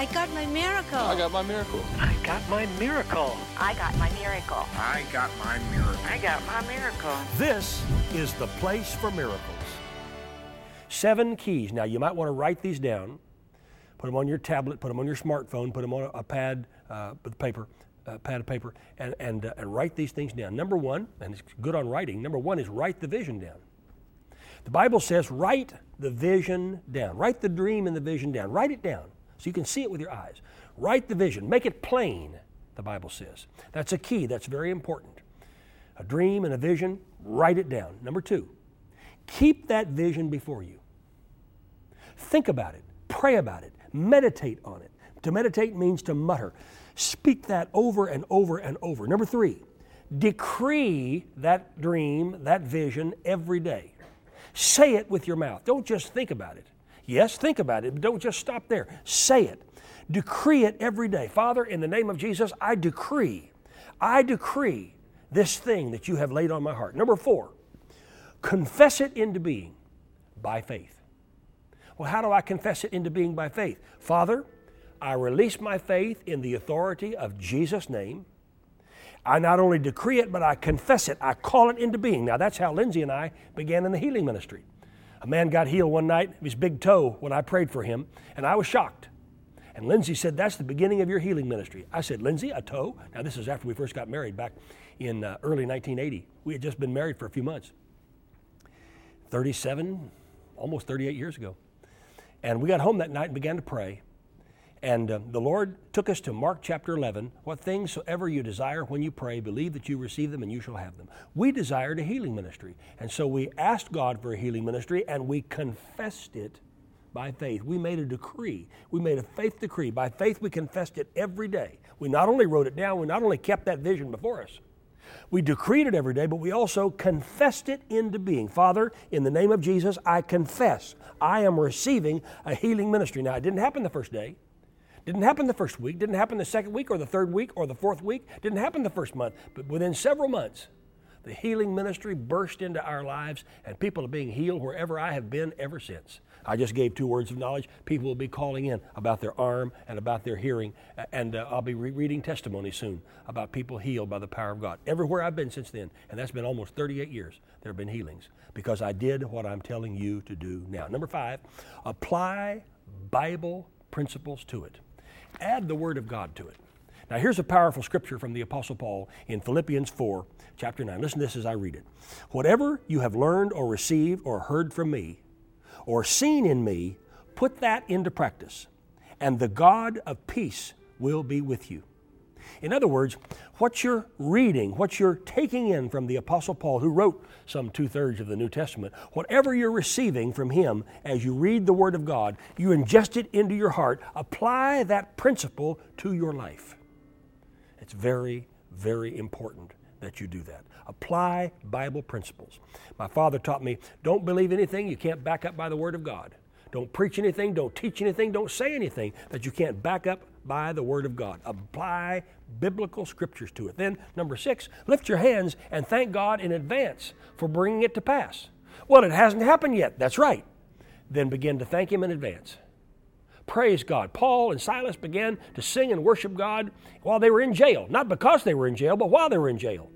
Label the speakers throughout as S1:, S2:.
S1: I got my miracle.
S2: I got my miracle.
S3: I got my miracle.
S4: I got my miracle.
S5: I got my miracle.
S4: I got my miracle.
S6: This is the place for miracles. Seven keys. Now, you might want to write these down, put them on your tablet, put them on your smartphone, put them on a pad uh, with paper, uh, pad of paper, and, and, uh, and write these things down. Number one, and it's good on writing, number one is write the vision down. The Bible says, write the vision down. Write the dream and the vision down. Write it down so you can see it with your eyes. Write the vision. Make it plain, the Bible says. That's a key. That's very important. A dream and a vision, write it down. Number two, keep that vision before you. Think about it. Pray about it. Meditate on it. To meditate means to mutter. Speak that over and over and over. Number three, decree that dream, that vision every day. Say it with your mouth. Don't just think about it. Yes, think about it, but don't just stop there. Say it. Decree it every day. Father, in the name of Jesus, I decree, I decree this thing that you have laid on my heart. Number four, confess it into being by faith. Well, how do I confess it into being by faith? Father, I release my faith in the authority of Jesus' name. I not only decree it, but I confess it. I call it into being. Now, that's how Lindsay and I began in the healing ministry. A man got healed one night of his big toe when I prayed for him, and I was shocked. And Lindsay said, That's the beginning of your healing ministry. I said, Lindsay, a toe? Now, this is after we first got married back in uh, early 1980. We had just been married for a few months. 37, almost 38 years ago. And we got home that night and began to pray. And uh, the Lord took us to Mark chapter 11. What things soever you desire when you pray, believe that you receive them and you shall have them. We desired a healing ministry. And so we asked God for a healing ministry and we confessed it by faith. We made a decree. We made a faith decree. By faith, we confessed it every day. We not only wrote it down, we not only kept that vision before us, we decreed it every day, but we also confessed it into being. Father, in the name of Jesus, I confess I am receiving a healing ministry. Now, it didn't happen the first day. Didn't happen the first week, didn't happen the second week or the third week or the fourth week, didn't happen the first month, but within several months, the healing ministry burst into our lives and people are being healed wherever I have been ever since. I just gave two words of knowledge. People will be calling in about their arm and about their hearing, and uh, I'll be re- reading testimony soon about people healed by the power of God. Everywhere I've been since then, and that's been almost 38 years, there have been healings because I did what I'm telling you to do now. Number five, apply Bible principles to it. Add the Word of God to it. Now, here's a powerful scripture from the Apostle Paul in Philippians 4, chapter 9. Listen to this as I read it. Whatever you have learned or received or heard from me or seen in me, put that into practice, and the God of peace will be with you. In other words, what you're reading, what you're taking in from the Apostle Paul, who wrote some two thirds of the New Testament, whatever you're receiving from him as you read the Word of God, you ingest it into your heart. Apply that principle to your life. It's very, very important that you do that. Apply Bible principles. My father taught me don't believe anything you can't back up by the Word of God. Don't preach anything, don't teach anything, don't say anything that you can't back up by the Word of God. Apply biblical scriptures to it. Then, number six, lift your hands and thank God in advance for bringing it to pass. Well, it hasn't happened yet. That's right. Then begin to thank Him in advance. Praise God. Paul and Silas began to sing and worship God while they were in jail. Not because they were in jail, but while they were in jail.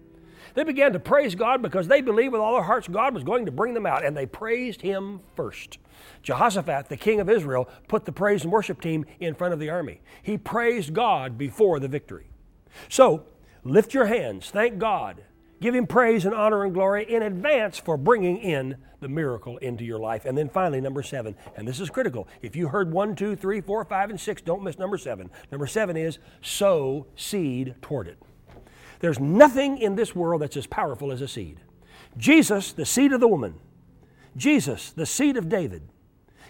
S6: They began to praise God because they believed with all their hearts God was going to bring them out, and they praised Him first. Jehoshaphat, the king of Israel, put the praise and worship team in front of the army. He praised God before the victory. So, lift your hands, thank God, give Him praise and honor and glory in advance for bringing in the miracle into your life. And then finally, number seven, and this is critical. If you heard one, two, three, four, five, and six, don't miss number seven. Number seven is sow seed toward it. There's nothing in this world that's as powerful as a seed. Jesus, the seed of the woman, Jesus, the seed of David,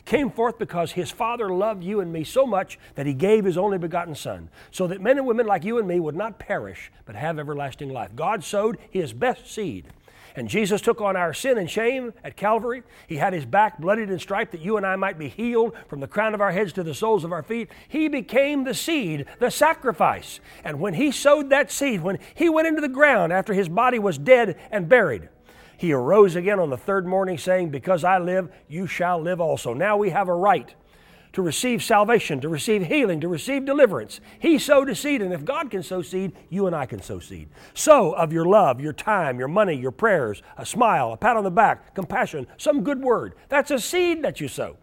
S6: came forth because his Father loved you and me so much that he gave his only begotten Son, so that men and women like you and me would not perish, but have everlasting life. God sowed his best seed. And Jesus took on our sin and shame at Calvary. He had his back bloodied and striped that you and I might be healed from the crown of our heads to the soles of our feet. He became the seed, the sacrifice. And when he sowed that seed, when he went into the ground after his body was dead and buried, he arose again on the third morning, saying, Because I live, you shall live also. Now we have a right to receive salvation, to receive healing, to receive deliverance. He sowed a seed, and if God can sow seed, you and I can sow seed. Sow of your love, your time, your money, your prayers, a smile, a pat on the back, compassion, some good word. That's a seed that you sow.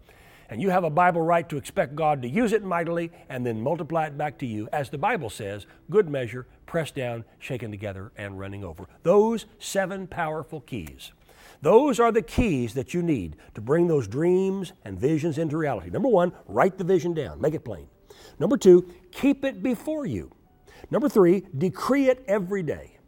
S6: And you have a Bible right to expect God to use it mightily and then multiply it back to you, as the Bible says good measure, pressed down, shaken together, and running over. Those seven powerful keys. Those are the keys that you need to bring those dreams and visions into reality. Number one, write the vision down, make it plain. Number two, keep it before you. Number three, decree it every day.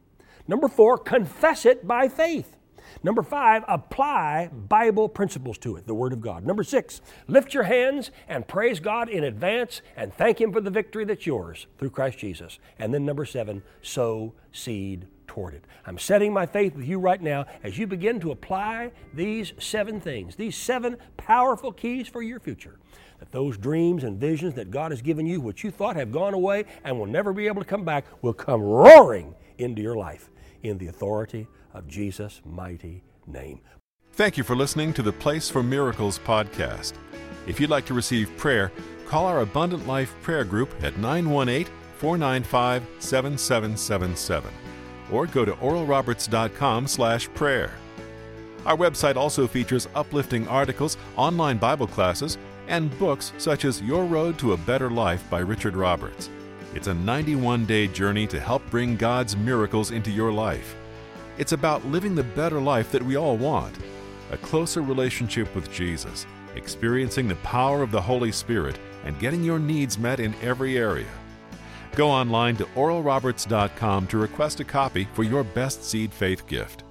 S6: Number four, confess it by faith. Number five, apply Bible principles to it, the Word of God. Number six, lift your hands and praise God in advance and thank Him for the victory that's yours through Christ Jesus. And then number seven, sow seed toward it. I'm setting my faith with you right now as you begin to apply these seven things, these seven powerful keys for your future. That those dreams and visions that God has given you, which you thought have gone away and will never be able to come back, will come roaring into your life in the authority of Jesus' mighty name.
S1: Thank you for listening to the Place for Miracles podcast. If you'd like to receive prayer, call our Abundant Life Prayer Group at 918 495 7777 or go to oralroberts.com slash prayer. Our website also features uplifting articles, online Bible classes, and books such as Your Road to a Better Life by Richard Roberts. It's a 91 day journey to help bring God's miracles into your life. It's about living the better life that we all want a closer relationship with Jesus, experiencing the power of the Holy Spirit, and getting your needs met in every area. Go online to oralroberts.com to request a copy for your best seed faith gift.